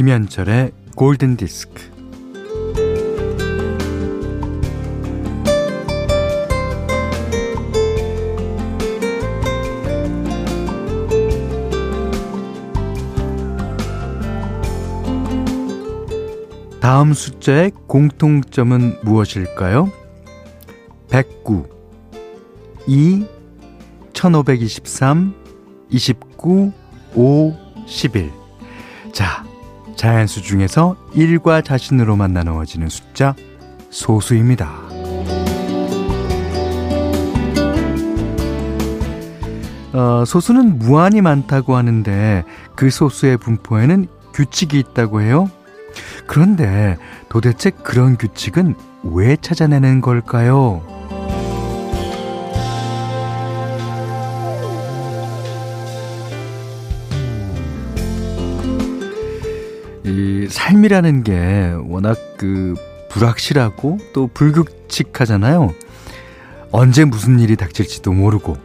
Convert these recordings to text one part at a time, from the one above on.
김현철의 골든 디스크. 다음 숫자의 공통점은 무엇일까요? 109, 2, 1523, 29, 5, 11. 자, 자연수 중에서 1과 자신으로만 나누어지는 숫자, 소수입니다. 어, 소수는 무한히 많다고 하는데 그 소수의 분포에는 규칙이 있다고 해요. 그런데 도대체 그런 규칙은 왜 찾아내는 걸까요? 삶이라는 게 워낙 그 불확실하고 또 불규칙하잖아요. 언제 무슨 일이 닥칠지도 모르고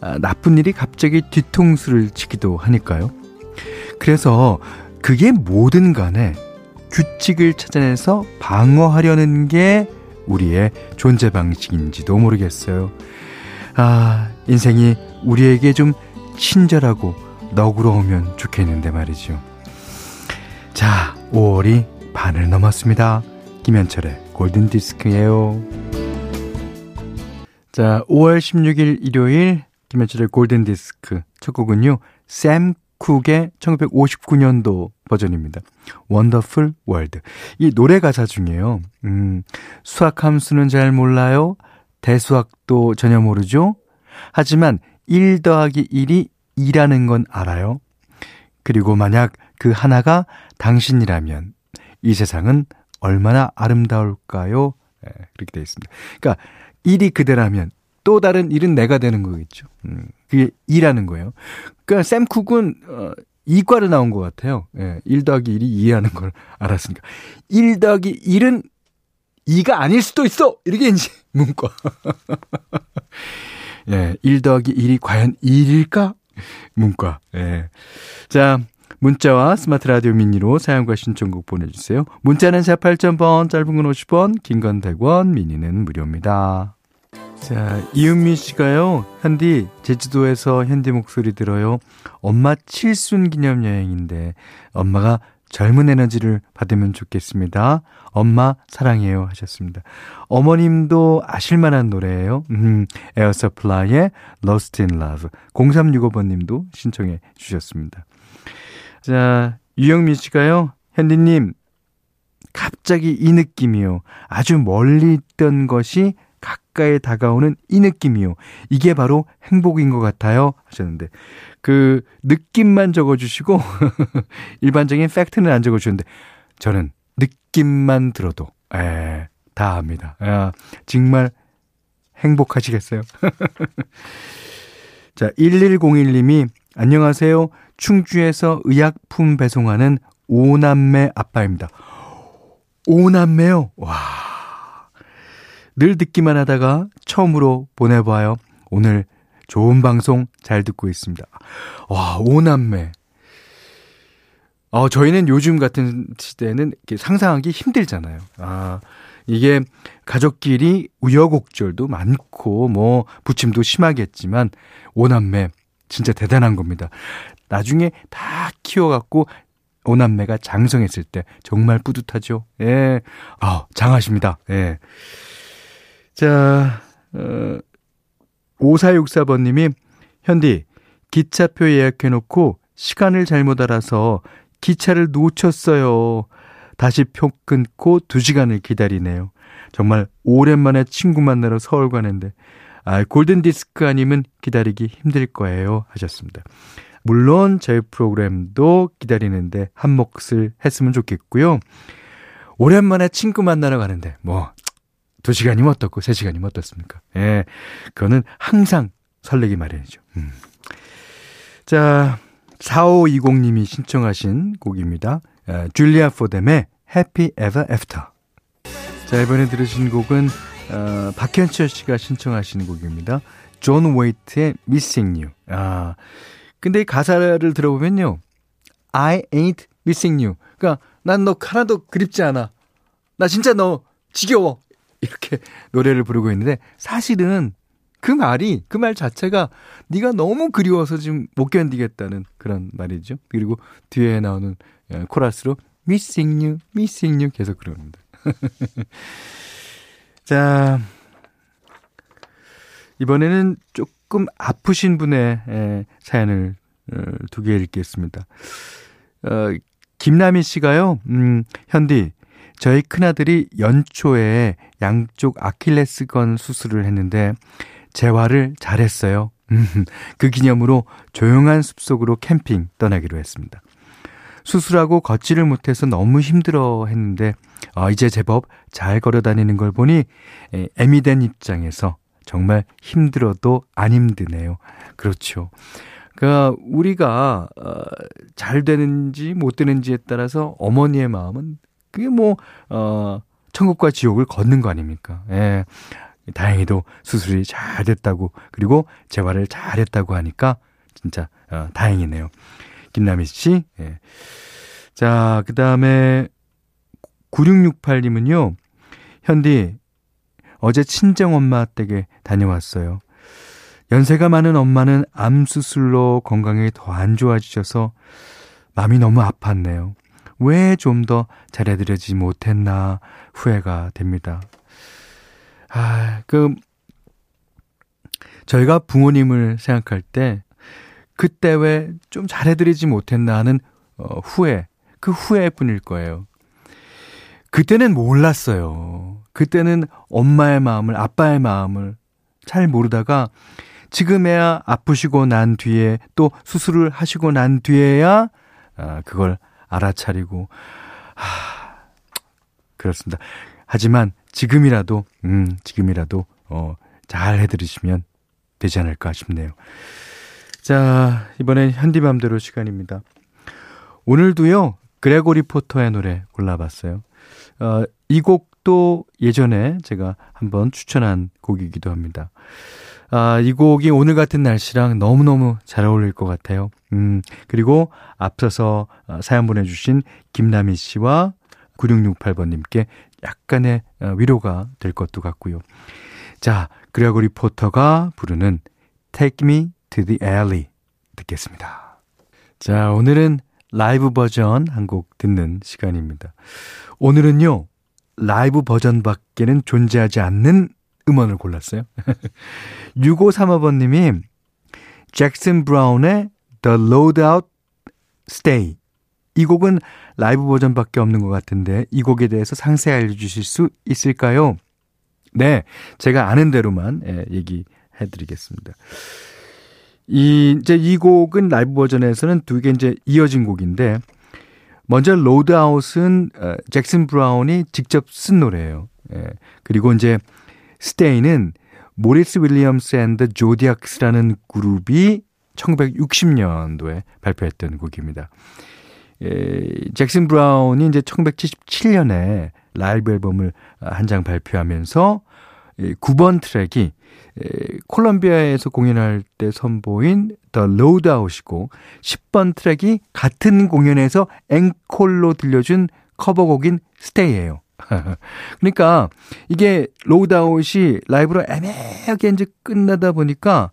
아, 나쁜 일이 갑자기 뒤통수를 치기도 하니까요. 그래서 그게 뭐든 간에 규칙을 찾아내서 방어하려는 게 우리의 존재 방식인지도 모르겠어요. 아, 인생이 우리에게 좀 친절하고 너그러우면 좋겠는데 말이죠. 자, 5월이 반을 넘었습니다. 김현철의 골든 디스크예요. 자, 5월 16일 일요일 김현철의 골든 디스크 첫 곡은요. 샘 쿡의 1959년도 버전입니다. Wonderful World. 이 노래 가사 중에요. 음, 수학 함수는 잘 몰라요. 대수학도 전혀 모르죠. 하지만 1 더하기 1이 2라는 건 알아요. 그리고 만약 그 하나가 당신이라면 이 세상은 얼마나 아름다울까요? 네, 그렇게 되어 있습니다. 그러니까 1이 그대라면 또 다른 일은 내가 되는 거겠죠. 음, 그게 2라는 거예요. 그러니까 샘 쿡은 어, 이과를 나온 것 같아요. 예, 1 더하기 1이 2라는 걸 알았으니까. 1 더하기 1은 2가 아닐 수도 있어! 이렇게 이제 문과. 예, 1 더하기 1이 과연 1일까? 문과. 예. 자, 문자와 스마트 라디오 미니로 사용과 신청곡 보내주세요. 문자는 4 8,000번, 짧은 건 50원, 긴 건 100원, 미니는 무료입니다. 자, 이은미 씨가요, 현디, 제주도에서 현디 목소리 들어요. 엄마 칠순 기념 여행인데, 엄마가 젊은 에너지를 받으면 좋겠습니다. 엄마 사랑해요 하셨습니다. 어머님도 아실만한 노래예요. 음, 에어서플라이의 Lost in Love. 0365번님도 신청해 주셨습니다. 자, 유영민 씨가요. 현디님, 갑자기 이 느낌이요. 아주 멀리 있던 것이 가까이 다가오는 이 느낌이요. 이게 바로 행복인 것 같아요. 하셨는데, 그, 느낌만 적어주시고, 일반적인 팩트는 안 적어주셨는데, 저는 느낌만 들어도, 에, 다 압니다. 아, 정말 행복하시겠어요? 자, 1101님이, 안녕하세요. 충주에서 의약품 배송하는 오남매 아빠입니다. 오남매요? 와. 늘 듣기만 하다가 처음으로 보내봐요. 오늘 좋은 방송 잘 듣고 있습니다. 와, 오남매. 어, 저희는 요즘 같은 시대는 상상하기 힘들잖아요. 아, 이게 가족끼리 우여곡절도 많고, 뭐, 부침도 심하겠지만, 오남매, 진짜 대단한 겁니다. 나중에 다 키워갖고, 오남매가 장성했을 때 정말 뿌듯하죠. 예. 아, 장하십니다. 예. 자, 어, 5464번님이, 현디, 기차표 예약해놓고 시간을 잘못 알아서 기차를 놓쳤어요. 다시 표 끊고 2시간을 기다리네요. 정말 오랜만에 친구 만나러 서울 가는데, 아, 골든 디스크 아니면 기다리기 힘들 거예요. 하셨습니다. 물론 저희 프로그램도 기다리는데 한 몫을 했으면 좋겠고요. 오랜만에 친구 만나러 가는데, 뭐, 2시간이면 어떻고 3시간이면 어떻습니까? 예. 그거는 항상 설레기 마련이죠. 음. 자, 4520님이 신청하신 곡입니다. 어, 줄리아 포뎀의 Happy Ever After. 자, 이번에 들으신 곡은 어, 박현철 씨가 신청하신 곡입니다. 존 웨이트의 Missing You. 아, 근데 이 가사를 들어보면요. I ain't missing you. 그러니까 난 너 하나도 그립지 않아. 나 진짜 너 지겨워. 이렇게 노래를 부르고 있는데 사실은 그 말이 그 말 자체가 네가 너무 그리워서 지금 못 견디겠다는 그런 말이죠. 그리고 뒤에 나오는 예, 코러스로 missing you, missing you 계속 그러는데. 자, 이번에는 조금 아프신 분의 예, 사연을 어, 두개 읽겠습니다. 어, 김남희 씨가요, 음, 현디, 저희 큰아들이 연초에 양쪽 아킬레스건 수술을 했는데 재활을 잘했어요. 그 기념으로 조용한 숲속으로 캠핑 떠나기로 했습니다. 수술하고 걷지를 못해서 너무 힘들어 했는데 어, 이제 제법 잘 걸어 다니는 걸 보니 애미 된 입장에서 정말 힘들어도 안 힘드네요. 그렇죠. 그러니까 우리가 어, 잘 되는지 못 되는지에 따라서 어머니의 마음은 그게 뭐 어, 천국과 지옥을 걷는 거 아닙니까? 예. 다행히도 수술이 잘 됐다고 그리고 재활을 잘 했다고 하니까 진짜 어, 다행이네요. 김남희 씨. 예. 자, 그다음에 9668님은요. 현디 어제 친정 엄마 댁에 다녀왔어요. 연세가 많은 엄마는 암 수술로 건강이 더 안 좋아지셔서 마음이 너무 아팠네요. 왜 좀 더 잘해드리지 못했나 후회가 됩니다. 아, 그, 저희가 부모님을 생각할 때, 그때 왜 좀 잘해드리지 못했나 하는 어, 후회, 그 후회뿐일 거예요. 그때는 몰랐어요. 그때는 엄마의 마음을, 아빠의 마음을 잘 모르다가 지금에야 아프시고 난 뒤에 또 수술을 하시고 난 뒤에야 아, 그걸 알아차리고, 하, 그렇습니다. 하지만 지금이라도, 음, 지금이라도, 어, 잘 해드리시면 되지 않을까 싶네요. 자, 이번엔 현디맘대로 시간입니다. 오늘도요, 그레고리 포터의 노래 골라봤어요. 어, 이 곡도 예전에 제가 한번 추천한 곡이기도 합니다. 아, 이 곡이 오늘 같은 날씨랑 너무너무 잘 어울릴 것 같아요. 음, 그리고 앞서서 어, 사연 보내주신 김남희 씨와 9668번님께 약간의 어, 위로가 될 것도 같고요. 자, 그레고리 포터가 부르는 Take Me to the Alley 듣겠습니다. 자, 오늘은 라이브 버전 한 곡 듣는 시간입니다. 오늘은요, 라이브 버전밖에는 존재하지 않는 음원을 골랐어요. 6535번님이 잭슨 브라운의 The Load-Out Stay 이 곡은 라이브 버전밖에 없는 것 같은데 이 곡에 대해서 상세히 알려주실 수 있을까요? 네, 제가 아는 대로만 예, 얘기해 드리겠습니다. 이, 이제 이 곡은 라이브 버전에서는 두 개 이제 이어진 곡인데, 먼저 Load-Out은 어, 잭슨 브라운이 직접 쓴 노래예요. 예. 그리고 이제 Stay는 모리스 윌리엄스 앤드 조디악스라는 그룹이 1960년도에 발표했던 곡입니다. 예, 잭슨 브라운이 이제 1977년에 라이브 앨범을 한 장 발표하면서 9번 트랙이 콜롬비아에서 공연할 때 선보인 The Load-Out이고 10번 트랙이 같은 공연에서 앵콜로 들려준 커버곡인 Stay예요. 그러니까 이게 Load-Out이 라이브로 애매하게 이제 끝나다 보니까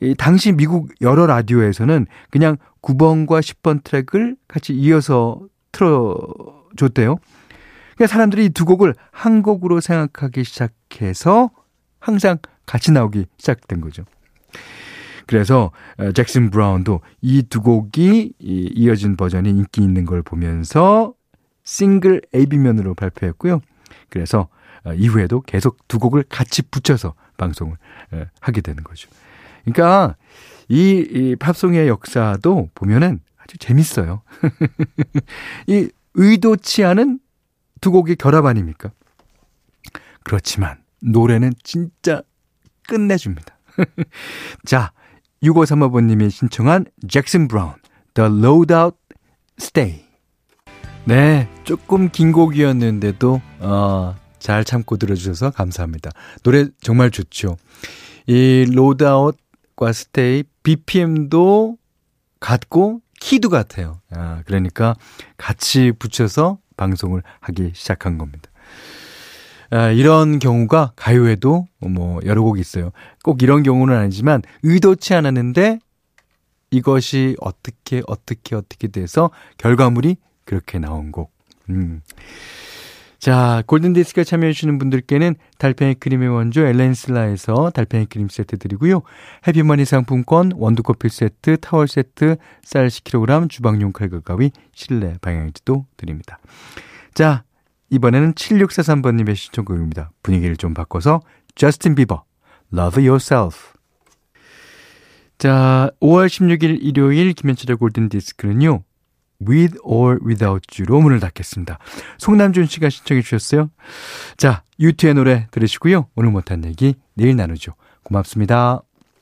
이 당시 미국 여러 라디오에서는 그냥 9번과 10번 트랙을 같이 이어서 틀어줬대요. 그러니까 사람들이 이 두 곡을 한 곡으로 생각하기 시작해서 항상 같이 나오기 시작된 거죠. 그래서 어, 잭슨 브라운도 이 두 곡이 이어진 버전이 인기 있는 걸 보면서 싱글 AB면으로 발표했고요. 그래서 어, 이후에도 계속 두 곡을 같이 붙여서 방송을 하게 되는 거죠. 그러니까 이, 이 팝송의 역사도 보면은 아주 재밌어요. 이 의도치 않은 두 곡의 결합 아닙니까? 그렇지만 노래는 진짜 끝내줍니다. 자, 6535번님이 신청한 잭슨 브라운, The Load-Out Stay. 네, 조금 긴 곡이었는데도, 어, 잘 참고 들어주셔서 감사합니다. 노래 정말 좋죠. 이 Load-Out과 Stay, BPM도 같고, 키도 같아요. 아, 그러니까 같이 붙여서 방송을 하기 시작한 겁니다. 아, 이런 경우가 가요에도 뭐 여러 곡 있어요. 꼭 이런 경우는 아니지만 의도치 않았는데 이것이 어떻게 어떻게 어떻게 돼서 결과물이 그렇게 나온 곡. 음. 자, 골든디스크에 참여해주시는 분들께는 달팽이 크림의 원조 엘렌슬라에서 달팽이 크림 세트 드리고요. 해피머니 상품권, 원두커피 세트, 타월 세트, 쌀 10kg, 주방용 칼과 가위, 실내 방향지도 드립니다. 자, 이번에는 7643번님의 신청곡입니다. 분위기를 좀 바꿔서 저스틴 비버, Love Yourself. 자, 5월 16일 일요일 김현철의 골든디스크는요. With or Without You로 문을 닫겠습니다. 송남준 씨가 신청해 주셨어요. 자, 유튜의 노래 들으시고요. 오늘 못한 얘기 내일 나누죠. 고맙습니다.